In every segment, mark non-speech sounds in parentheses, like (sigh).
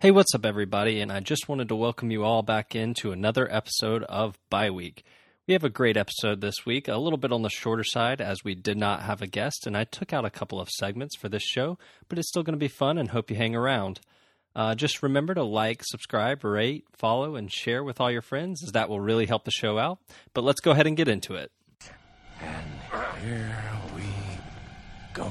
Hey, what's up, everybody? And I just wanted to welcome you all back into another episode of Bye Week. We have a great episode this week, a little bit on the shorter side as we did not have a guest, and I took out a couple of segments for this show, but it's still going to be fun and hope you hang around. Uh, just remember to like, subscribe, rate, follow, and share with all your friends, as that will really help the show out. But let's go ahead and get into it. And here we go.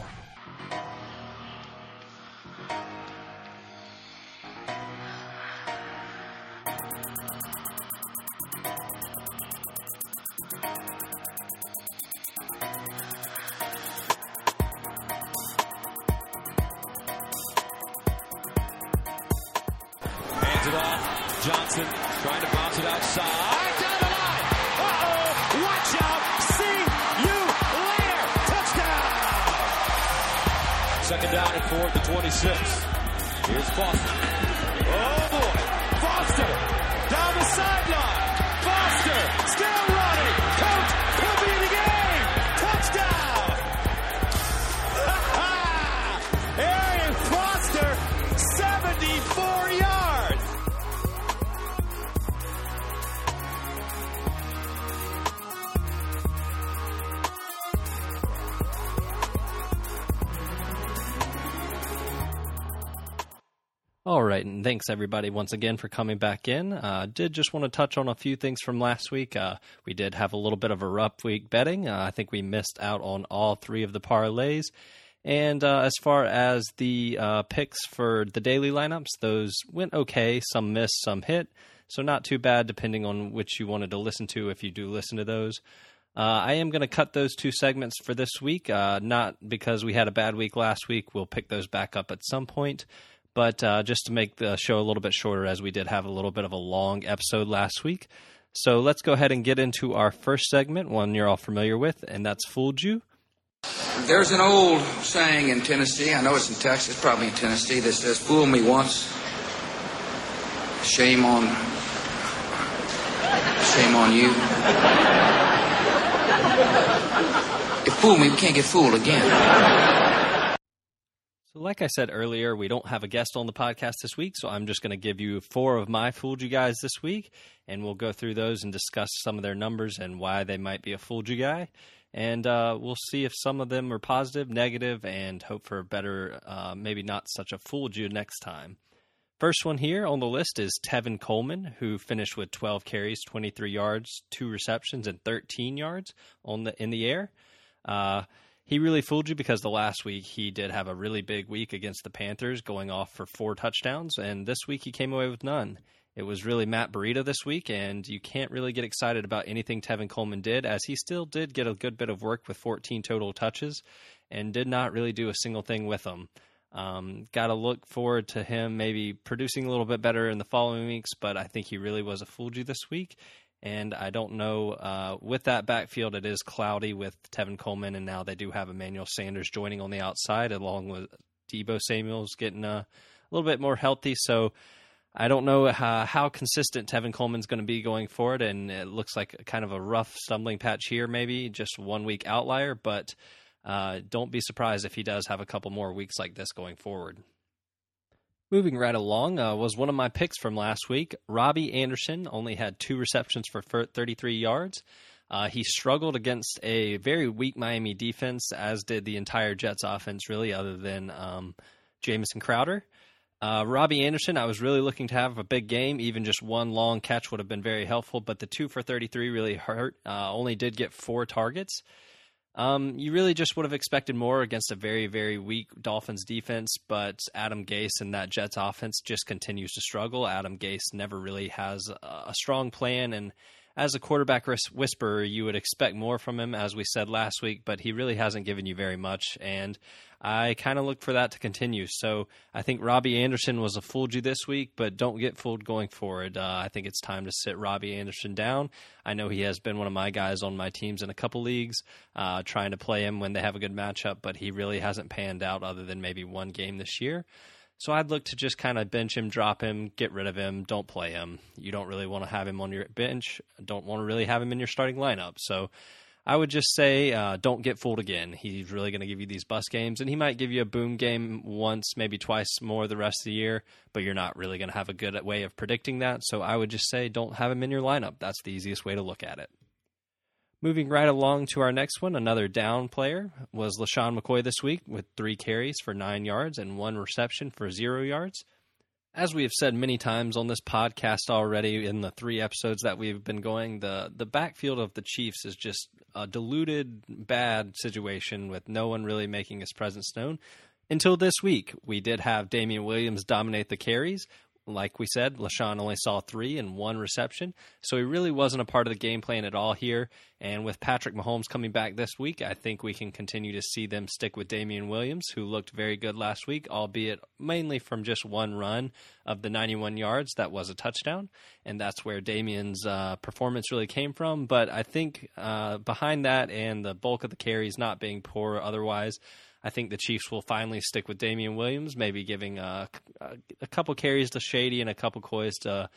Right, and thanks everybody once again for coming back in. Uh, did just want to touch on a few things from last week. Uh, we did have a little bit of a rough week betting. Uh, I think we missed out on all three of the parlays. And uh, as far as the uh, picks for the daily lineups, those went okay. Some missed, some hit. So not too bad, depending on which you wanted to listen to. If you do listen to those, uh, I am going to cut those two segments for this week. Uh, not because we had a bad week last week. We'll pick those back up at some point but uh, just to make the show a little bit shorter, as we did have a little bit of a long episode last week. So let's go ahead and get into our first segment, one you're all familiar with, and that's Fooled You. There's an old saying in Tennessee, I know it's in Texas, probably in Tennessee, that says, Fool me once, shame on, shame on you. If fool me, we can't get fooled again. Like I said earlier, we don't have a guest on the podcast this week, so I'm just going to give you four of my Fooled You guys this week, and we'll go through those and discuss some of their numbers and why they might be a Fooled You guy. And uh, we'll see if some of them are positive, negative, and hope for a better, uh, maybe not such a Fooled You next time. First one here on the list is Tevin Coleman, who finished with 12 carries, 23 yards, two receptions, and 13 yards on the in the air. Uh, he really fooled you because the last week he did have a really big week against the Panthers, going off for four touchdowns, and this week he came away with none. It was really Matt Breida this week, and you can't really get excited about anything Tevin Coleman did, as he still did get a good bit of work with 14 total touches and did not really do a single thing with them. Um, Got to look forward to him maybe producing a little bit better in the following weeks, but I think he really was a fooled you this week. And I don't know, uh, with that backfield, it is cloudy with Tevin Coleman, and now they do have Emmanuel Sanders joining on the outside, along with Deebo Samuels getting uh, a little bit more healthy. So I don't know how, how consistent Tevin Coleman's going to be going forward, and it looks like kind of a rough stumbling patch here, maybe just one week outlier, but uh, don't be surprised if he does have a couple more weeks like this going forward. Moving right along uh, was one of my picks from last week. Robbie Anderson only had two receptions for 33 yards. Uh, he struggled against a very weak Miami defense, as did the entire Jets offense, really, other than um, Jamison Crowder. Uh, Robbie Anderson, I was really looking to have a big game. Even just one long catch would have been very helpful, but the two for 33 really hurt. Uh, only did get four targets. Um, you really just would have expected more against a very, very weak Dolphins defense, but Adam Gase and that Jets offense just continues to struggle. Adam Gase never really has a strong plan, and as a quarterback whisperer, you would expect more from him, as we said last week, but he really hasn't given you very much, and I kind of look for that to continue. So I think Robbie Anderson was a fooled you this week, but don't get fooled going forward. Uh, I think it's time to sit Robbie Anderson down. I know he has been one of my guys on my teams in a couple leagues, uh, trying to play him when they have a good matchup, but he really hasn't panned out other than maybe one game this year. So I'd look to just kind of bench him, drop him, get rid of him, don't play him. You don't really want to have him on your bench, don't want to really have him in your starting lineup. So I would just say uh, don't get fooled again. He's really going to give you these bus games, and he might give you a boom game once, maybe twice more the rest of the year, but you're not really going to have a good way of predicting that. So I would just say don't have him in your lineup. That's the easiest way to look at it. Moving right along to our next one, another down player was LeSean McCoy this week with three carries for nine yards and one reception for zero yards. As we have said many times on this podcast already in the three episodes that we've been going, the, the backfield of the Chiefs is just a diluted, bad situation with no one really making his presence known. Until this week, we did have Damien Williams dominate the carries like we said, LeSean only saw three and one reception, so he really wasn't a part of the game plan at all here. And with Patrick Mahomes coming back this week, I think we can continue to see them stick with Damien Williams, who looked very good last week, albeit mainly from just one run of the 91 yards that was a touchdown, and that's where Damien's uh, performance really came from. But I think uh, behind that and the bulk of the carries not being poor otherwise. I think the Chiefs will finally stick with Damien Williams, maybe giving a, a, couple carries to Shady and a couple coys to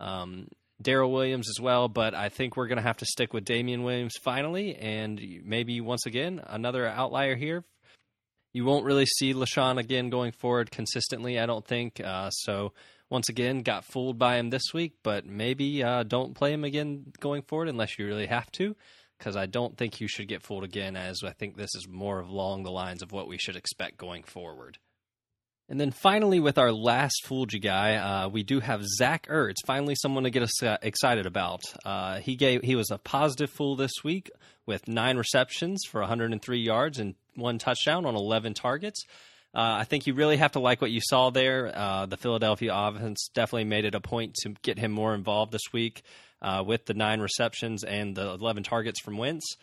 um, Darrel Williams as well. But I think we're going to have to stick with Damien Williams finally, and maybe once again another outlier here. You won't really see LeSean again going forward consistently, I don't think. Uh, so once again, got fooled by him this week, but maybe uh, don't play him again going forward unless you really have to because I don't think you should get fooled again, as I think this is more along the lines of what we should expect going forward. And then finally, with our last Fooled You guy, uh, we do have Zach Ertz, finally someone to get us uh, excited about. Uh, he gave he was a positive fool this week with nine receptions for 103 yards and one touchdown on 11 targets. Uh, I think you really have to like what you saw there. Uh, the Philadelphia offense definitely made it a point to get him more involved this week uh, with the nine receptions and the 11 targets from Wentz.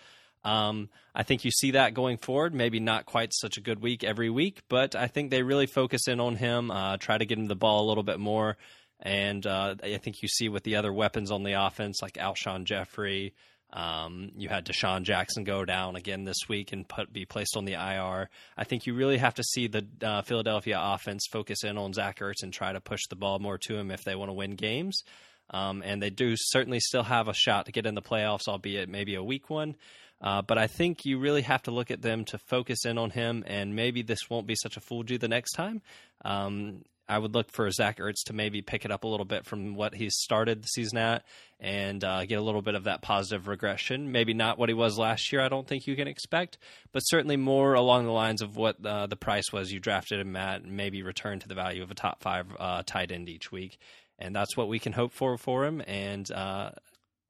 Um, I think you see that going forward. Maybe not quite such a good week every week, but I think they really focus in on him, uh, try to get him the ball a little bit more. And uh, I think you see with the other weapons on the offense, like Alshon Jeffery, um, you had DeSean Jackson go down again this week and put, be placed on the IR. I think you really have to see the uh, Philadelphia offense focus in on Zach Ertz and try to push the ball more to him if they want to win games. Um, and they do certainly still have a shot to get in the playoffs, albeit maybe a weak one. Uh, but I think you really have to look at them to focus in on him, and maybe this won't be such a fool you the next time. Um, I would look for Zach Ertz to maybe pick it up a little bit from what he's started the season at and uh, get a little bit of that positive regression. Maybe not what he was last year, I don't think you can expect, but certainly more along the lines of what uh, the price was you drafted him at, and maybe return to the value of a top five uh, tight end each week and that's what we can hope for for him. And uh,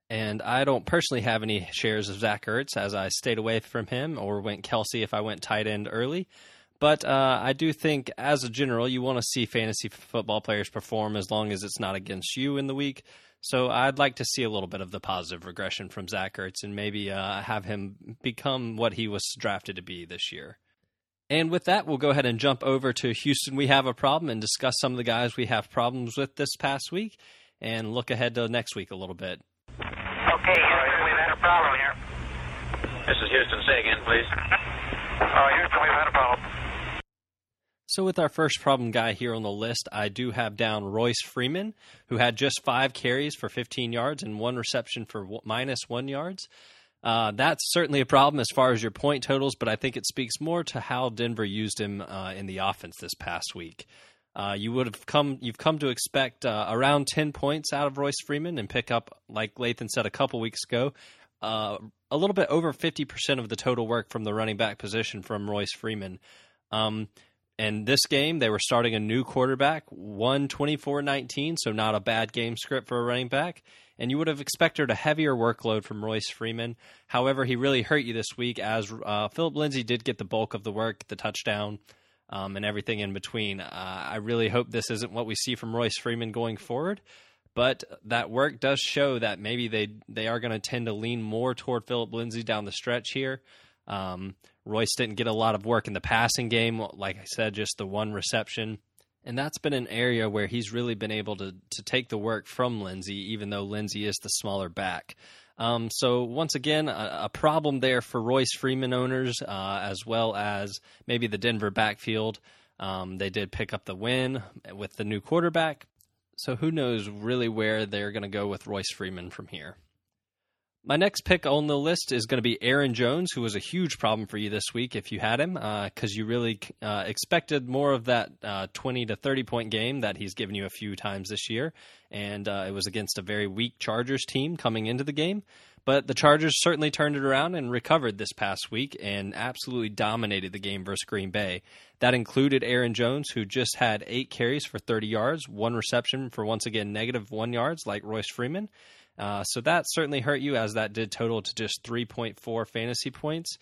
and I don't personally have any shares of Zach Ertz as I stayed away from him or went Kelce if I went tight end early. But uh, I do think, as a general, you want to see fantasy football players perform as long as it's not against you in the week. So I'd like to see a little bit of the positive regression from Zach Ertz and maybe uh, have him become what he was drafted to be this year. And with that, we'll go ahead and jump over to Houston. We have a problem and discuss some of the guys we have problems with this past week and look ahead to next week a little bit. Okay, Houston, we've had a problem here. This is Houston. Say again, please. Uh, Houston, we've had a problem. So, with our first problem guy here on the list, I do have down Royce Freeman, who had just five carries for 15 yards and one reception for minus one yards. Uh, that's certainly a problem as far as your point totals, but I think it speaks more to how Denver used him uh, in the offense this past week. Uh, you would have come, you've come to expect uh, around ten points out of Royce Freeman and pick up, like Lathan said a couple weeks ago, uh, a little bit over fifty percent of the total work from the running back position from Royce Freeman. Um, and this game, they were starting a new quarterback, won 24 19, so not a bad game script for a running back and you would have expected a heavier workload from Royce Freeman. However, he really hurt you this week as uh, Philip Lindsay did get the bulk of the work, the touchdown, um, and everything in between. Uh, I really hope this isn't what we see from Royce Freeman going forward. But that work does show that maybe they they are going to tend to lean more toward Philip Lindsay down the stretch here. Um, Royce didn't get a lot of work in the passing game, like I said, just the one reception. And that's been an area where he's really been able to to take the work from Lindsay, even though Lindsay is the smaller back. Um, so once again, a, a, problem there for Royce Freeman owners, uh, as well as maybe the Denver backfield. Um, they did pick up the win with the new quarterback, so who knows really where they're going to go with Royce Freeman from here. My next pick on the list is going to be Aaron Jones, who was a huge problem for you this week if you had him, because uh, you really uh, expected more of that uh, 20 to 30 point game that he's given you a few times this year. And uh, it was against a very weak Chargers team coming into the game. But the Chargers certainly turned it around and recovered this past week and absolutely dominated the game versus Green Bay. That included Aaron Jones, who just had eight carries for 30 yards, one reception for once again negative one yards, like Royce Freeman. Uh, so that certainly hurt you, as that did total to just 3.4 fantasy points.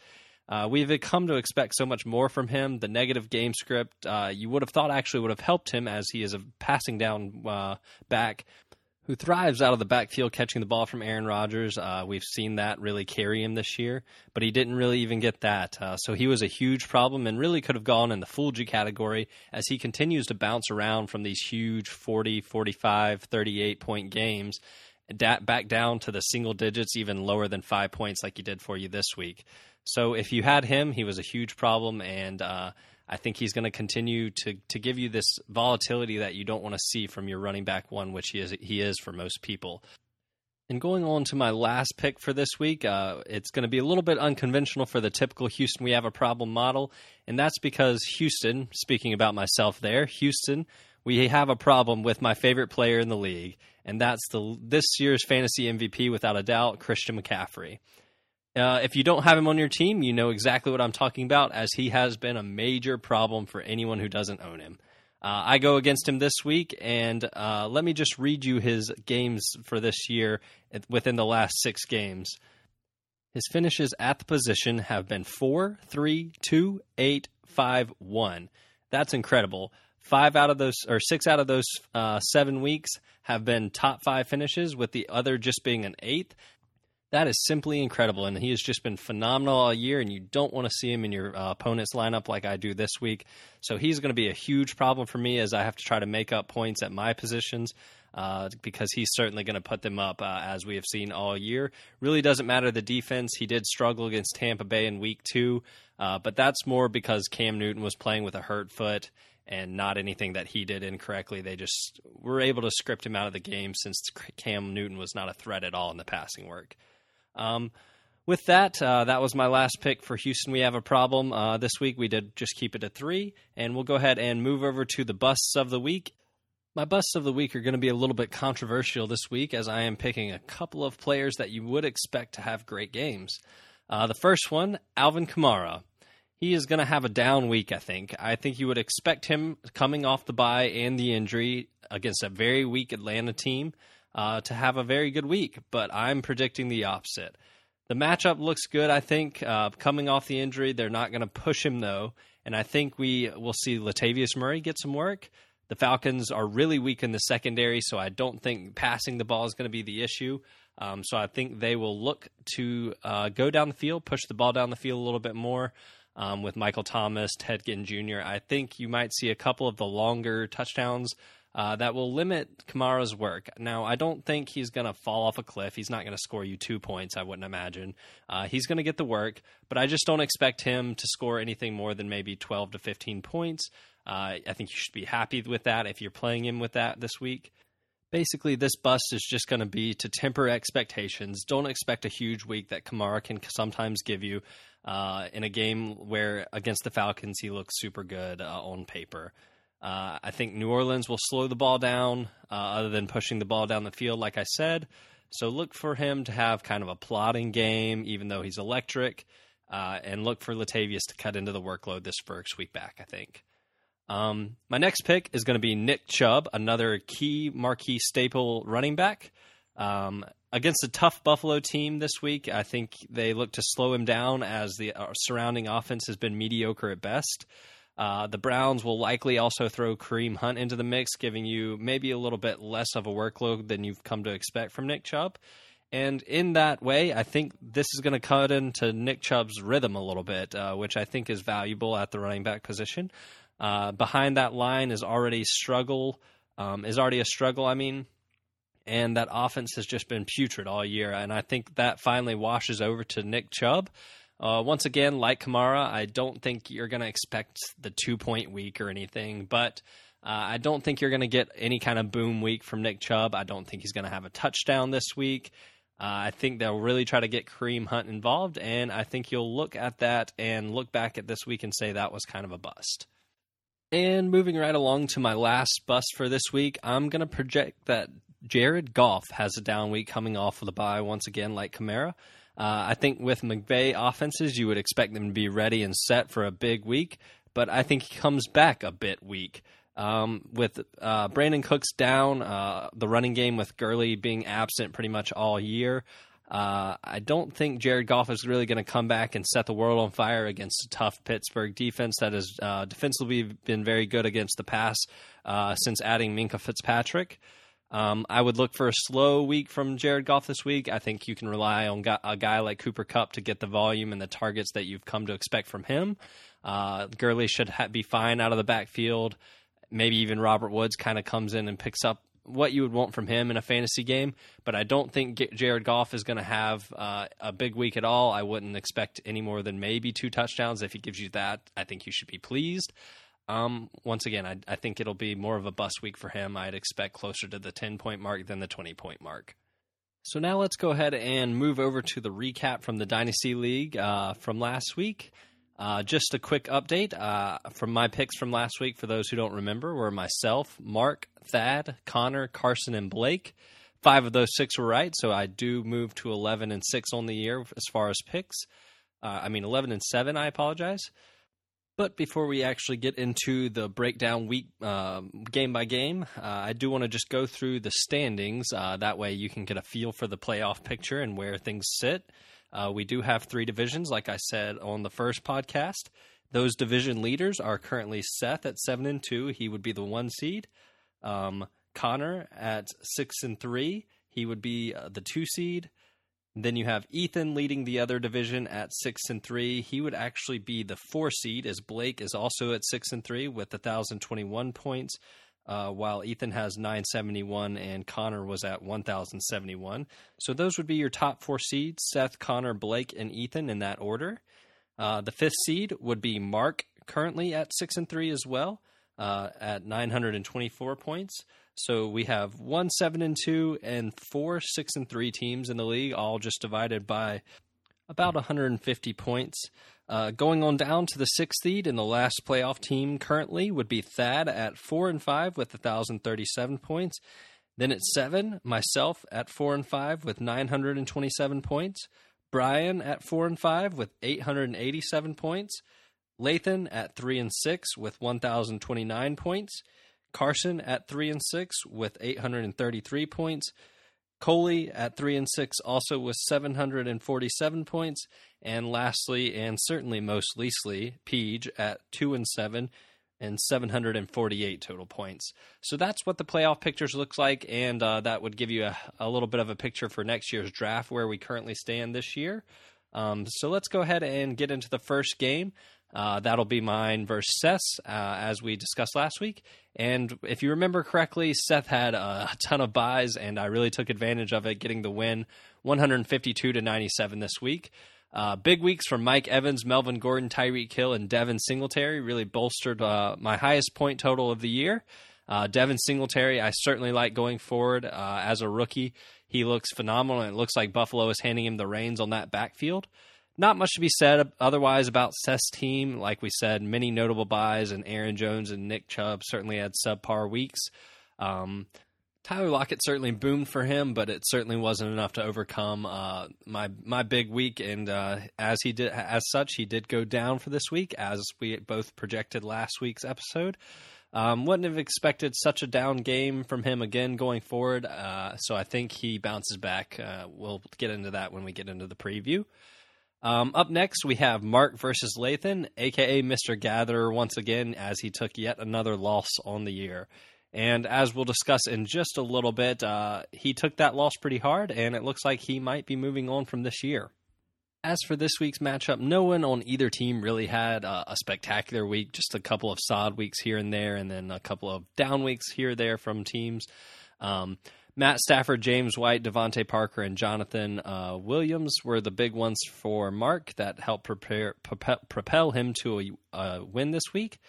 Uh, we've come to expect so much more from him. The negative game script, uh, you would have thought actually would have helped him as he is a passing down uh, back who thrives out of the backfield catching the ball from Aaron Rodgers. Uh, we've seen that really carry him this year, but he didn't really even get that. Uh, so he was a huge problem and really could have gone in the full G category as he continues to bounce around from these huge 40, 45, 38 point games da- back down to the single digits, even lower than five points, like he did for you this week. So if you had him, he was a huge problem, and uh, I think he's going to continue to to give you this volatility that you don't want to see from your running back one, which he is he is for most people. And going on to my last pick for this week, uh, it's going to be a little bit unconventional for the typical Houston we have a problem model, and that's because Houston, speaking about myself there, Houston we have a problem with my favorite player in the league, and that's the this year's fantasy MVP without a doubt, Christian McCaffrey. Uh, if you don't have him on your team, you know exactly what I'm talking about, as he has been a major problem for anyone who doesn't own him. Uh, I go against him this week, and uh, let me just read you his games for this year within the last six games. His finishes at the position have been 4, 3, 2, 8, 5, 1. That's incredible. Five out of those, or six out of those uh, seven weeks have been top five finishes, with the other just being an eighth. That is simply incredible, and he has just been phenomenal all year. And you don't want to see him in your uh, opponent's lineup like I do this week. So he's going to be a huge problem for me as I have to try to make up points at my positions. Uh, because he's certainly going to put them up uh, as we have seen all year. Really doesn't matter the defense. He did struggle against Tampa Bay in week two, uh, but that's more because Cam Newton was playing with a hurt foot and not anything that he did incorrectly. They just were able to script him out of the game since Cam Newton was not a threat at all in the passing work. Um, with that, uh, that was my last pick for Houston. We have a problem uh, this week. We did just keep it at three, and we'll go ahead and move over to the busts of the week. My busts of the week are going to be a little bit controversial this week, as I am picking a couple of players that you would expect to have great games. Uh, the first one, Alvin Kamara he is going to have a down week, I think. I think you would expect him coming off the bye and the injury against a very weak Atlanta team uh, to have a very good week, but I'm predicting the opposite. The matchup looks good, I think. Uh, coming off the injury, they're not going to push him, though, and I think we will see Latavius Murray get some work. The Falcons are really weak in the secondary, so I don't think passing the ball is going to be the issue. Um, so I think they will look to uh, go down the field, push the ball down the field a little bit more um, with Michael Thomas, Ted Ginn Jr. I think you might see a couple of the longer touchdowns uh, that will limit Kamara's work. Now, I don't think he's going to fall off a cliff. He's not going to score you two points, I wouldn't imagine. Uh, he's going to get the work, but I just don't expect him to score anything more than maybe 12 to 15 points. Uh, I think you should be happy with that if you're playing him with that this week. Basically, this bust is just going to be to temper expectations. Don't expect a huge week that Kamara can sometimes give you uh, in a game where against the Falcons he looks super good uh, on paper. Uh, I think New Orleans will slow the ball down, uh, other than pushing the ball down the field, like I said. So look for him to have kind of a plotting game, even though he's electric, uh, and look for Latavius to cut into the workload this first week back. I think. Um, my next pick is going to be Nick Chubb, another key marquee staple running back. Um, against a tough Buffalo team this week, I think they look to slow him down as the uh, surrounding offense has been mediocre at best. Uh, the Browns will likely also throw Kareem Hunt into the mix, giving you maybe a little bit less of a workload than you've come to expect from Nick Chubb. And in that way, I think this is going to cut into Nick Chubb's rhythm a little bit, uh, which I think is valuable at the running back position. Uh, behind that line is already struggle. Um, is already a struggle. I mean, and that offense has just been putrid all year. And I think that finally washes over to Nick Chubb. Uh, once again, like Kamara, I don't think you're going to expect the two point week or anything, but uh, I don't think you're going to get any kind of boom week from Nick Chubb. I don't think he's going to have a touchdown this week. Uh, I think they'll really try to get Kareem Hunt involved, and I think you'll look at that and look back at this week and say that was kind of a bust. And moving right along to my last bust for this week, I'm going to project that Jared Goff has a down week coming off of the bye once again, like Kamara. Uh, I think with McVay offenses, you would expect them to be ready and set for a big week, but I think he comes back a bit weak. Um, with uh, Brandin Cooks down, uh, the running game with Gurley being absent pretty much all year, uh, I don't think Jared Goff is really going to come back and set the world on fire against a tough Pittsburgh defense that has uh, defensively been very good against the pass uh, since adding Minkah Fitzpatrick. Um, I would look for a slow week from Jared Goff this week. I think you can rely on a guy like Cooper Kupp to get the volume and the targets that you've come to expect from him. Uh, Gurley should ha- be fine out of the backfield. Maybe even Robert Woods kind of comes in and picks up what you would want from him in a fantasy game. But I don't think Jared Goff is going to have uh, a big week at all. I wouldn't expect any more than maybe two touchdowns. If he gives you that, I think you should be pleased. Um, once again, I, I think it'll be more of a bust week for him. I'd expect closer to the 10 point mark than the 20 point mark. So now let's go ahead and move over to the recap from the Dynasty League uh, from last week. Uh, just a quick update uh, from my picks from last week. For those who don't remember, were myself, Mark, Thad, Connor, Carson, and Blake. Five of those six were right, so I do move to eleven and six on the year as far as picks. Uh, I mean, eleven and seven. I apologize. But before we actually get into the breakdown week uh, game by game, uh, I do want to just go through the standings. Uh, that way you can get a feel for the playoff picture and where things sit. Uh, we do have three divisions, like I said on the first podcast. Those division leaders are currently Seth at seven and two. He would be the one seed. Um, Connor at six and three. He would be uh, the two seed. Then you have Ethan leading the other division at six and three. He would actually be the four seed, as Blake is also at six and three with thousand twenty one points, uh, while Ethan has nine seventy one and Connor was at one thousand seventy one. So those would be your top four seeds: Seth, Connor, Blake, and Ethan in that order. Uh, the fifth seed would be Mark, currently at six and three as well, uh, at nine hundred and twenty four points. So we have one seven and two and four six and three teams in the league, all just divided by about 150 points. Uh, going on down to the sixth seed in the last playoff team currently would be Thad at four and five with 1,037 points. Then at seven, myself at four and five with 927 points. Brian at four and five with 887 points. Lathan at three and six with 1,029 points. Carson at three and six with 833 points. Coley at three and six also with 747 points. And lastly, and certainly most leastly, Peach at two and seven and 748 total points. So that's what the playoff pictures looks like, and uh, that would give you a, a, little bit of a picture for next year's draft where we currently stand this year. Um, so let's go ahead and get into the first game. Uh, that'll be mine versus Seth, uh, as we discussed last week. And if you remember correctly, Seth had a (laughs) ton of buys, and I really took advantage of it, getting the win 152 to 97 this week. Uh, big weeks from Mike Evans, Melvin Gordon, Tyreek Hill, and Devin Singletary really bolstered uh, my highest point total of the year. Uh, Devin Singletary, I certainly like going forward uh, as a rookie. He looks phenomenal, and it looks like Buffalo is handing him the reins on that backfield. Not much to be said otherwise about Seth's team. Like we said, many notable buys, and Aaron Jones and Nick Chubb certainly had subpar weeks. Um, Tyler Lockett certainly boomed for him, but it certainly wasn't enough to overcome uh, my my big week. And uh, as he did, as such, he did go down for this week, as we both projected last week's episode. Um, wouldn't have expected such a down game from him again going forward. Uh, so I think he bounces back. Uh, we'll get into that when we get into the preview. Um, up next, we have Mark versus Lathan, aka Mr. Gatherer, once again, as he took yet another loss on the year. And as we'll discuss in just a little bit, uh, he took that loss pretty hard, and it looks like he might be moving on from this year. As for this week's matchup, no one on either team really had a, a spectacular week, just a couple of sod weeks here and there, and then a couple of down weeks here there from teams. Um, Matt Stafford, James White, DeVante Parker, and Jonathan uh, Williams were the big ones for Mark that helped prepare, propel, him to a, a, win this week.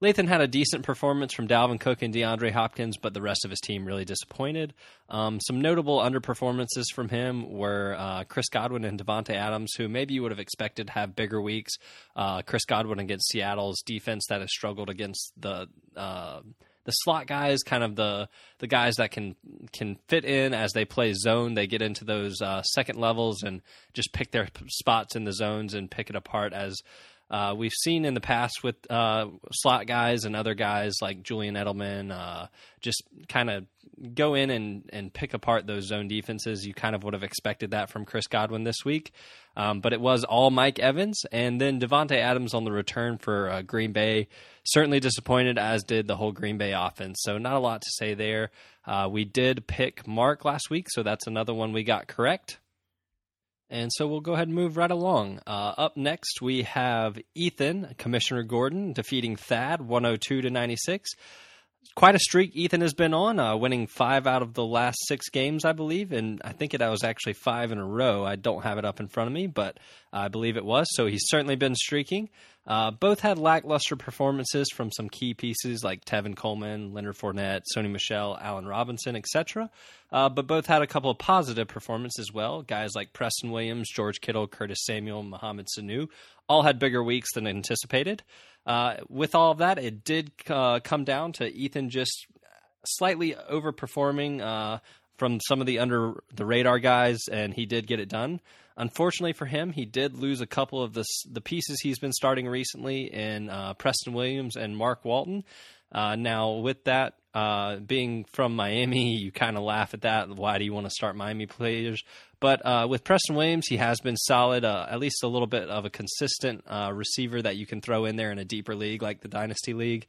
Lathan had a decent performance from Dalvin Cook and DeAndre Hopkins, but the rest of his team really disappointed. Um, some notable underperformances from him were uh, Chris Godwin and Davante Adams, who maybe you would have expected to have bigger weeks. Uh, Chris Godwin against Seattle's defense that has struggled against the uh, the slot guys, kind of the the guys that can can fit in as they play zone. They get into those uh, second levels and just pick their spots in the zones and pick it apart as uh, we've seen in the past with uh, slot guys and other guys like Julian Edelman, uh, just kind of go in and, and pick apart those zone defenses. You kind of would have expected that from Chris Godwin this week. Um, but it was all Mike Evans and then Davante Adams on the return for uh, Green Bay. Certainly disappointed, as did the whole Green Bay offense. So not a lot to say there. Uh, we did pick Mark last week, so that's another one we got correct. And so we'll go ahead and move right along. Uh, up next, we have Ethan, Commissioner Gordon, defeating Thad 102 to 96. Quite a streak Ethan has been on, uh, winning five out of the last six games, I believe. And I think it was actually five in a row. I don't have it up in front of me, but I believe it was. So he's certainly been streaking. Uh, both had lackluster performances from some key pieces like Tevin Coleman, Leonard Fournette, Sony Michel, Allen Robinson, etc. Uh, but both had a couple of positive performances as well. Guys like Preston Williams, George Kittle, Curtis Samuel, Mohamed Sanu all had bigger weeks than anticipated. Uh, with all of that, it did uh, come down to Ethan just slightly overperforming uh, from some of the under the radar guys, and he did get it done. Unfortunately for him, he did lose a couple of the the pieces he's been starting recently in uh, Preston Williams and Mark Walton. Uh, now, with that uh, being from Miami, (laughs) you kind of laugh at that. Why do you want to start Miami players? But uh, with Preston Williams, he has been solid, uh, at least a little bit of a consistent uh, receiver that you can throw in there in a deeper league like the Dynasty League.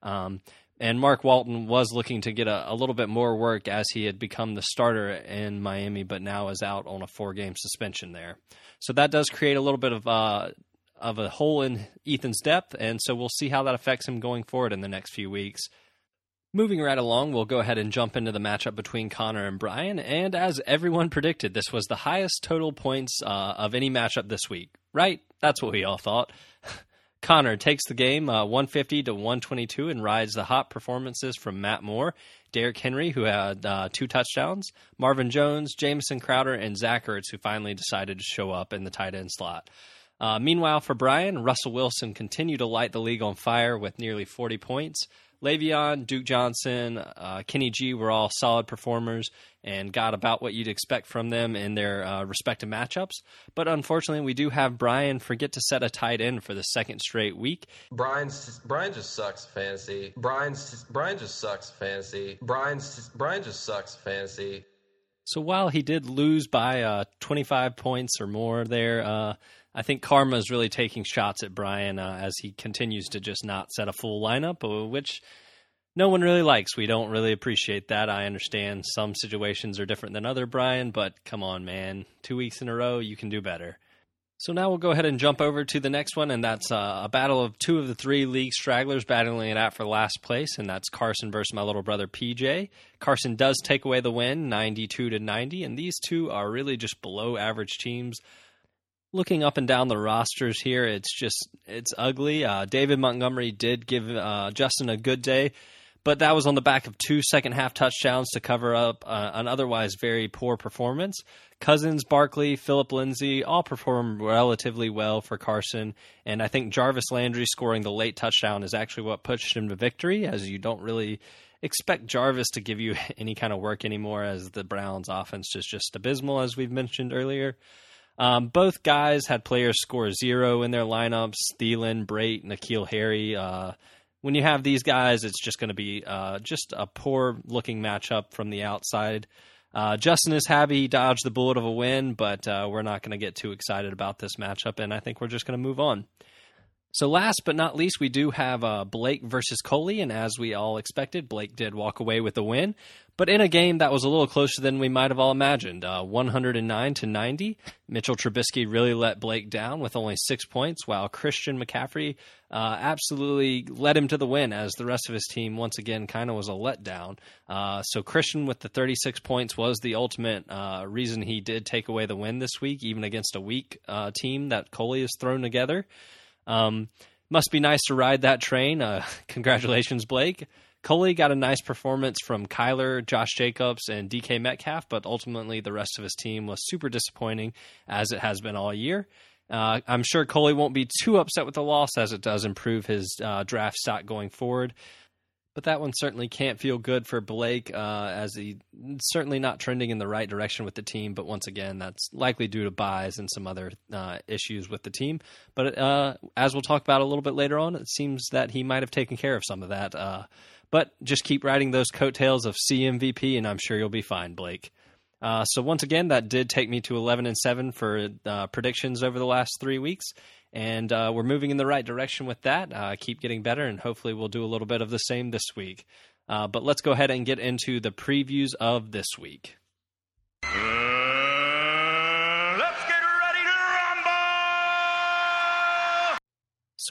Um, and Mark Walton was looking to get a, a, little bit more work as he had become the starter in Miami, but now is out on a four game suspension there. So that does create a little bit of uh, of a hole in Ethan's depth, and so we'll see how that affects him going forward in the next few weeks. Moving right along, we'll go ahead and jump into the matchup between Connor and Brian. And as everyone predicted, this was the highest total points uh, of any matchup this week, right? That's what we all thought. (laughs) Connor takes the game uh, 150 to 122 and rides the hot performances from Matt Moore, Derrick Henry, who had uh, two touchdowns, Marvin Jones, Jamison Crowder, and Zach Ertz, who finally decided to show up in the tight end slot. Uh, meanwhile, for Brian, Russell Wilson continued to light the league on fire with nearly 40 points. Le'Veon, Duke Johnson, uh, Kenny G were all solid performers and got about what you'd expect from them in their uh, respective matchups. But unfortunately, we do have Brian forget to set a tight end for the second straight week. Brian's Brian just sucks fantasy. Brian's Brian just sucks fantasy. Brian's Brian just sucks fantasy. So while he did lose by uh, 25 points or more there, uh, I think Karma is really taking shots at Brian uh, as he continues to just not set a full lineup, uh, which no one really likes. We don't really appreciate that. I understand some situations are different than other, Brian, but come on, man. Two weeks in a row, you can do better. So now we'll go ahead and jump over to the next one, and that's uh, a battle of two of the three league stragglers battling it out for last place, and that's Carson versus my little brother PJ. Carson does take away the win, 92 to 90, and these two are really just below average teams looking up and down the rosters here, it's just it's ugly. Uh, David Montgomery did give uh, Justin a good day, but that was on the back of two second half touchdowns to cover up uh, an otherwise very poor performance. Cousins, Barkley, Philip Lindsay all performed relatively well for Carson, and I think Jarvis Landry scoring the late touchdown is actually what pushed him to victory, as you don't really expect Jarvis to give you (laughs) any kind of work anymore, as the Browns' offense is just abysmal, as we've mentioned earlier. Um, both guys had players score zero in their lineups. Thielen, Brate, N'Keal Harry. Uh, when you have these guys, it's just going to be uh, just a poor looking matchup from the outside. Uh, Justin is happy he dodged the bullet of a win, but uh, we're not going to get too excited about this matchup, and I think we're just going to move on. So, last but not least, we do have uh, Blake versus Coley, and as we all expected, Blake did walk away with the win, but in a game that was a little closer than we might have all imagined. Uh, 109 to 90. Mitchell Trubisky really let Blake down with only six points, while Christian McCaffrey uh, absolutely led him to the win, as the rest of his team once again kind of was a letdown. Uh, so, Christian with the 36 points was the ultimate uh, reason he did take away the win this week, even against a weak uh, team that Coley has thrown together. Um, Must be nice to ride that train. Uh, (laughs) congratulations, Blake. Coley got a nice performance from Kyler, Josh Jacobs, and DK Metcalf, but ultimately the rest of his team was super disappointing, as it has been all year. Uh, I'm sure Coley won't be too upset with the loss, as it does improve his uh, draft stock going forward. But that one certainly can't feel good for Blake, uh, as he certainly not trending in the right direction with the team. But once again, that's likely due to buys and some other uh, issues with the team. But uh, as we'll talk about a little bit later on, it seems that he might have taken care of some of that. But just keep riding those coattails of CMVP, and I'm sure you'll be fine, Blake. Uh, so once again, that did take me to 11 and seven for uh, predictions over the last three weeks, and uh, we're moving in the right direction with that. Uh, keep getting better, and hopefully, we'll do a little bit of the same this week. Uh, but let's go ahead and get into the previews of this week.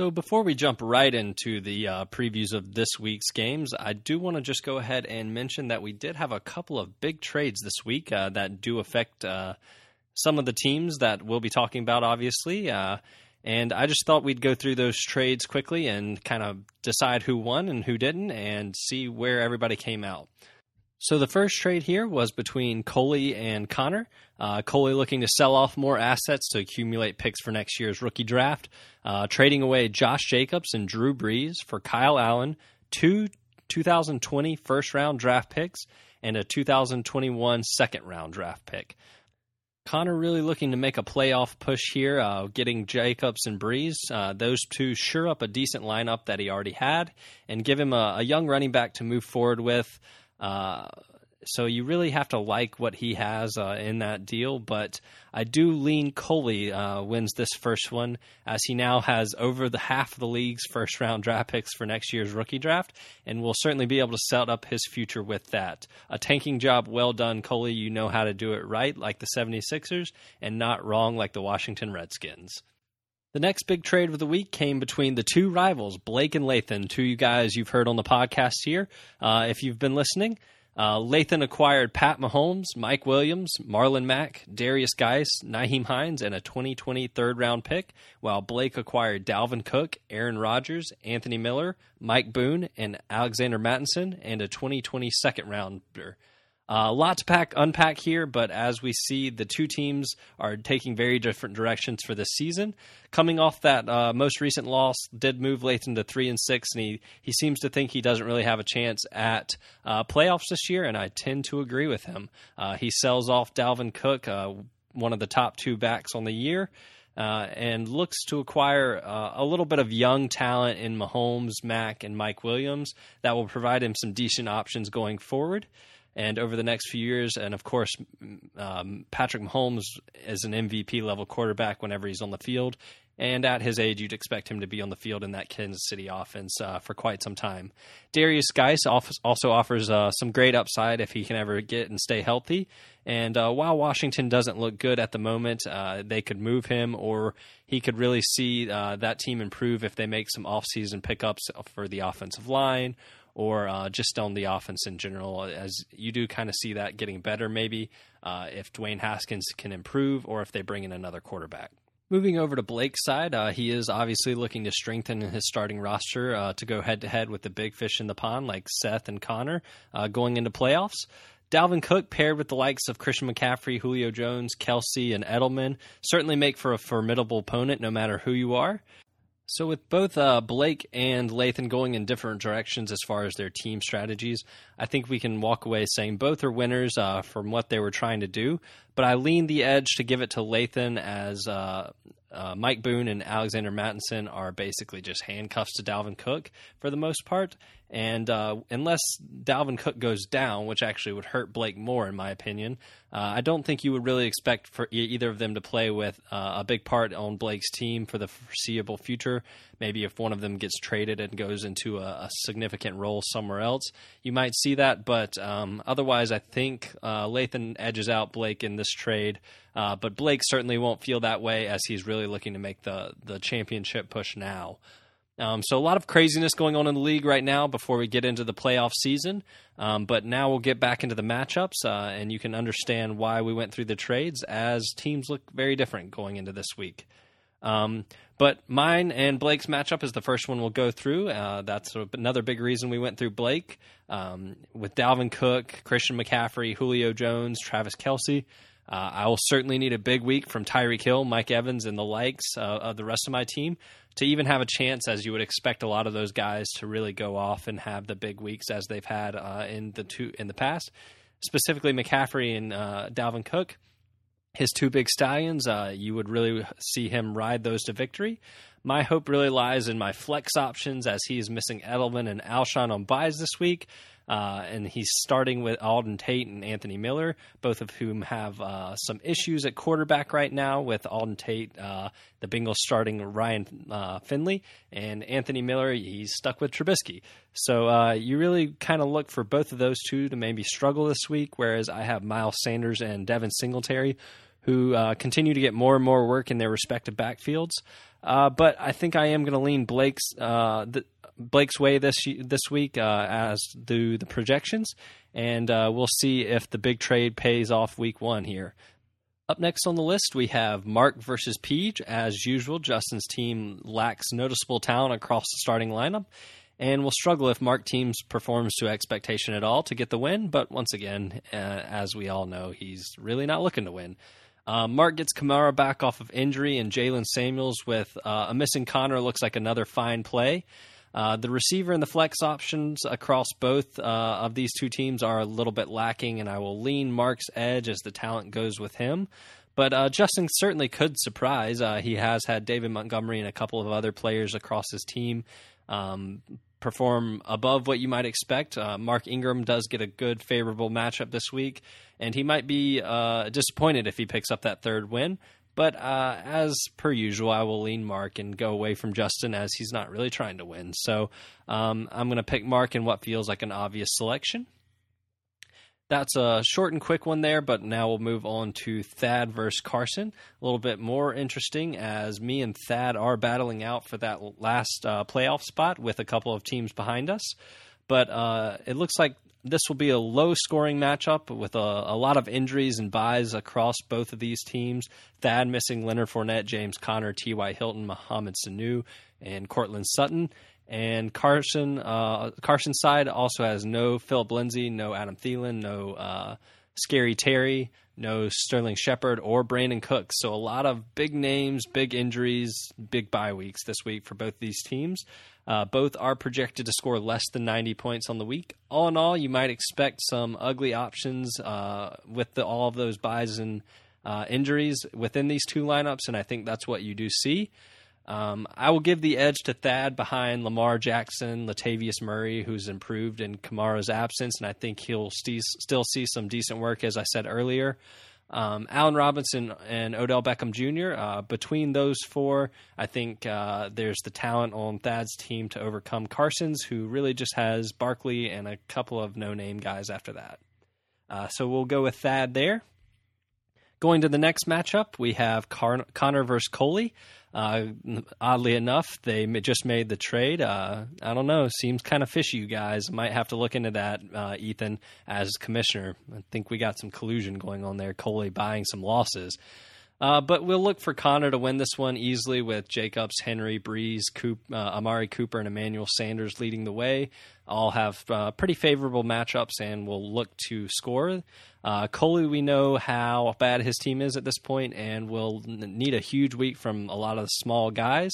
So before we jump right into the uh, previews of this week's games, I do want to just go ahead and mention that we did have a couple of big trades this week uh, that do affect uh, some of the teams that we'll be talking about, obviously. Uh, and I just thought we'd go through those trades quickly and kind of decide who won and who didn't and see where everybody came out. So the first trade here was between Coley and Connor. Uh, Coley looking to sell off more assets to accumulate picks for next year's rookie draft, uh, trading away Josh Jacobs and Drew Brees for Kyle Allen, two 2020 first round draft picks, and a 2021 second round draft pick. Connor really looking to make a playoff push here, uh, getting Jacobs and Brees. Uh, those two sure up a decent lineup that he already had and give him a, a young running back to move forward with. Uh, so you really have to like what he has uh, in that deal. But I do lean Coley uh, wins this first one, as he now has over the half of the league's first round draft picks for next year's rookie draft, and will certainly be able to set up his future with that. A tanking job well done, Coley. You know how to do it right, like the 76ers, and not wrong, like the Washington Redskins. The next big trade of the week came between the two rivals, Blake and Lathan, two you guys you've heard on the podcast here. Uh, if you've been listening, uh, Lathan acquired Pat Mahomes, Mike Williams, Marlon Mack, Derrius Guice, Nyheim Hines, and a 2020 third round pick, while Blake acquired Dalvin Cook, Aaron Rodgers, Anthony Miller, Mike Boone, and Alexander Mattison, and a 2020 second rounder. Uh, a lot to pack, unpack here, but as we see, the two teams are taking very different directions for this season. Coming off that uh, most recent loss, did move Lathan to three and six, and he he seems to think he doesn't really have a chance at uh, playoffs this year, and I tend to agree with him. Uh, he sells off Dalvin Cook, uh, one of the top two backs on the year. Uh, and looks to acquire uh, a little bit of young talent in Mahomes, Mack, and Mike Williams that will provide him some decent options going forward. And over the next few years, and of course, um, Patrick Mahomes is an MVP level quarterback whenever he's on the field. And at his age, you'd expect him to be on the field in that Kansas City offense uh, for quite some time. Derrius Guice also offers uh, some great upside if he can ever get and stay healthy. And uh, while Washington doesn't look good at the moment, uh, they could move him, or he could really see uh, that team improve if they make some offseason pickups for the offensive line or uh, just on the offense in general, as you do kind of see that getting better maybe uh, if Dwayne Haskins can improve or if they bring in another quarterback. Moving over to Blake's side, uh, he is obviously looking to strengthen his starting roster uh, to go head to head with the big fish in the pond like Seth and Connor uh, going into playoffs. Dalvin Cook paired with the likes of Christian McCaffrey, Julio Jones, Kelce, and Edelman certainly make for a formidable opponent no matter who you are. So, with both uh, Blake and Lathan going in different directions as far as their team strategies, I think we can walk away saying both are winners uh, from what they were trying to do. But I lean the edge to give it to Lathan as uh, uh, Mike Boone and Alexander Mattison are basically just handcuffs to Dalvin Cook for the most part. And uh, unless Dalvin Cook goes down, which actually would hurt Blake more, in my opinion, uh, I don't think you would really expect for either of them to play with uh, a big part on Blake's team for the foreseeable future. Maybe if one of them gets traded and goes into a, a significant role somewhere else, you might see that. But um, otherwise, I think uh, Lathan edges out Blake in this trade. Uh, but Blake certainly won't feel that way as he's really looking to make the the championship push now. Um, so a lot of craziness going on in the league right now before we get into the playoff season. Um, but now we'll get back into the matchups, uh, and you can understand why we went through the trades as teams look very different going into this week. Um, but mine and Blake's matchup is the first one we'll go through. Uh, that's another big reason we went through Blake um, with Dalvin Cook, Christian McCaffrey, Julio Jones, Travis Kelce. Uh, I will certainly need a big week from Tyreek Hill, Mike Evans, and the likes uh, of the rest of my team to even have a chance, as you would expect a lot of those guys to really go off and have the big weeks as they've had uh, in the two in the past. Specifically, McCaffrey and uh, Dalvin Cook, his two big stallions. Uh, you would really see him ride those to victory. My hope really lies in my flex options as he is missing Edelman and Alshon on byes this week. Uh, and he's starting with Auden Tate and Anthony Miller, both of whom have uh, some issues at quarterback right now. With Auden Tate, uh, the Bengals starting Ryan uh, Finley, and Anthony Miller, he's stuck with Trubisky. So uh, you really kind of look for both of those two to maybe struggle this week. Whereas I have Miles Sanders and Devin Singletary, who uh, continue to get more and more work in their respective backfields. but I think I am going to lean Blake's. The, Blake's way this this week, uh, as do the projections, and uh, we'll see if the big trade pays off week one here. Up next on the list, we have Mark versus Peach. As usual, Justin's team lacks noticeable talent across the starting lineup and will struggle if Mark teams performs to expectation at all to get the win. But once again, uh, as we all know, he's really not looking to win. Uh, Mark gets Kamara back off of injury, and Jaylen Samuels with uh, a missing Conner looks like another fine play. Uh, the receiver and the flex options across both uh, of these two teams are a little bit lacking, and I will lean Mark's edge as the talent goes with him. But uh, Justin certainly could surprise. Uh, he has had David Montgomery and a couple of other players across his team um, perform above what you might expect. Uh, Mark Ingram does get a good, favorable matchup this week, and he might be uh, disappointed if he picks up that third win. But uh, as per usual, I will lean Mark and go away from Justin as he's not really trying to win. So um, I'm going to pick Mark in what feels like an obvious selection. That's a short and quick one there, but now we'll move on to Thad versus Carson. A little bit more interesting as me and Thad are battling out for that last uh, playoff spot with a couple of teams behind us. But uh, it looks like this will be a low scoring matchup with a, a, lot of injuries and byes across both of these teams. Thad missing Leonard Fournette, James Conner, T.Y. Hilton, Mohamed Sanu, and Courtland Sutton. And Carson, uh, Carson's side also has no Philip Lindsay, no Adam Thielen, no uh, Scary Terry, no Sterling Shepard or Brandin Cooks. So a lot of big names, big injuries, big bye weeks this week for both these teams. Uh, both are projected to score less than 90 points on the week. All in all, you might expect some ugly options uh, with the, all of those byes and uh, injuries within these two lineups, and I think that's what you do see. Um, I will give the edge to Thad behind Lamar Jackson, Latavius Murray, who's improved in Kamara's absence, and I think he'll st- still see some decent work, as I said earlier. Um, Allen Robinson and Odell Beckham Jr. Uh, between those four, I think uh, there's the talent on Thad's team to overcome Carson's, who really just has Barkley and a couple of no-name guys after that. Uh, so we'll go with Thad there. Going to the next matchup, we have Car- Connor versus Coley. Uh, oddly enough, they just made the trade. Uh, I don't know. Seems kind of fishy, you guys. Might have to look into that, uh, Ethan, as commissioner. I think we got some collusion going on there. Coley buying some losses. Uh, but we'll look for Connor to win this one easily with Jacobs, Henry, Brees, Coop, uh, Amari Cooper, and Emmanuel Sanders leading the way. All have uh, pretty favorable matchups and will look to score. Uh, Coley, we know how bad his team is at this point and will need a huge week from a lot of the small guys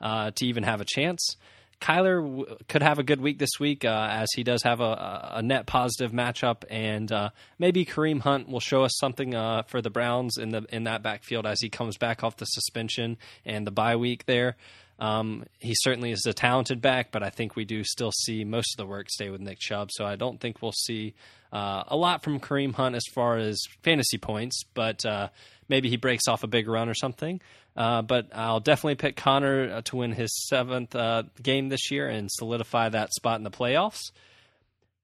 uh, to even have a chance. Kyler w- could have a good week this week uh, as he does have a, a net positive matchup, and uh, maybe Kareem Hunt will show us something uh, for the Browns in the in that backfield as he comes back off the suspension and the bye week there. Um, he certainly is a talented back, but I think we do still see most of the work stay with Nick Chubb. So I don't think we'll see uh, a lot from Kareem Hunt as far as fantasy points, but uh, maybe he breaks off a big run or something. Uh, but I'll definitely pick Connor uh, to win his seventh uh, game this year and solidify that spot in the playoffs.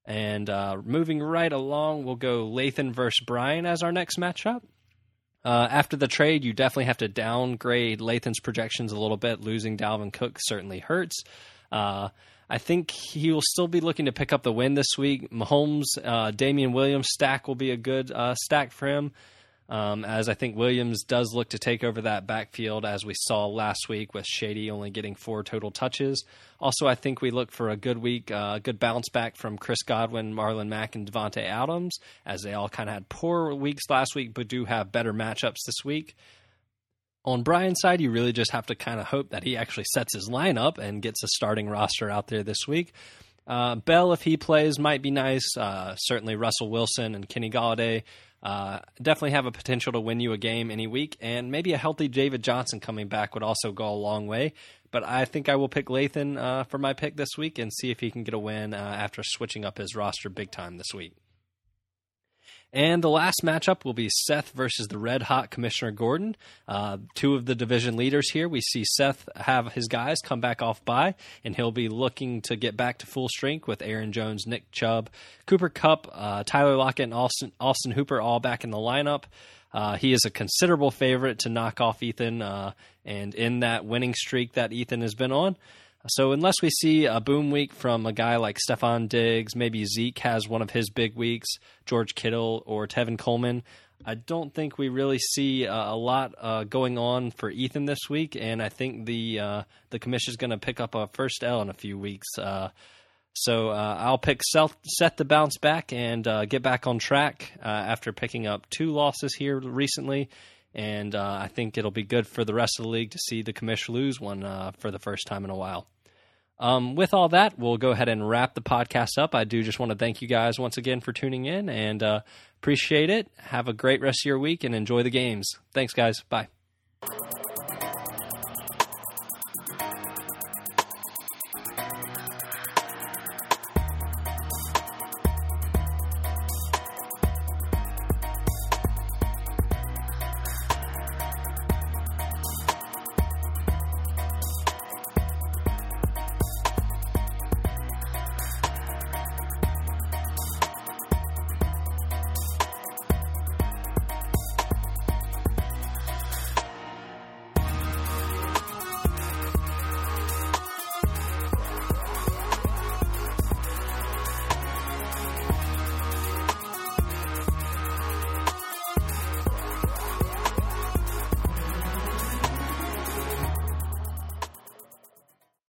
And uh, moving right along, we'll go Lathan versus Brian as our next matchup. Uh, after the trade, you definitely have to downgrade Lathan's projections a little bit. Losing Dalvin Cook certainly hurts. Uh, I think he will still be looking to pick up the win this week. Mahomes, Damien Williams stack will be a good stack for him. Um, as I think Williams does look to take over that backfield, as we saw last week with Shady only getting four total touches. Also, I think we look for a good week, a uh, good bounce back from Chris Godwin, Marlon Mack, and Davante Adams, as they all kind of had poor weeks last week, but do have better matchups this week. On Brian's side, you really just have to kind of hope that he actually sets his lineup and gets a starting roster out there this week. Uh, Bell, if he plays, might be nice. Uh, certainly, Russell Wilson and Kenny Golladay uh, definitely have a potential to win you a game any week, and maybe a healthy David Johnson coming back would also go a long way. But I think I will pick Lathan uh, for my pick this week and see if he can get a win uh, after switching up his roster big time this week. And the last matchup will be Seth versus the red hot Commissioner Gordon. Uh, two of the division leaders here. We see Seth have his guys come back off bye, and he'll be looking to get back to full strength with Aaron Jones, Nick Chubb, Cooper Kupp, uh, Tyler Lockett, and Austin, Austin Hooper all back in the lineup. Uh, he is a considerable favorite to knock off Ethan, uh, and in that winning streak that Ethan has been on. So unless we see a boom week from a guy like Stefon Diggs, maybe Zeke has one of his big weeks, George Kittle or Tevin Coleman, I don't think we really see uh, a lot uh, going on for Ethan this week, and I think the uh, the commission is going to pick up a first L in a few weeks. Uh, so uh, I'll pick Seth, Seth bounce back and uh, get back on track after picking up two losses here recently and I think it'll be good for the rest of the league to see the commission lose one for the first time in a while. Um, with all that, we'll go ahead and wrap the podcast up. I do just want to thank you guys once again for tuning in and uh, appreciate it. Have a great rest of your week and enjoy the games. Thanks, guys. Bye.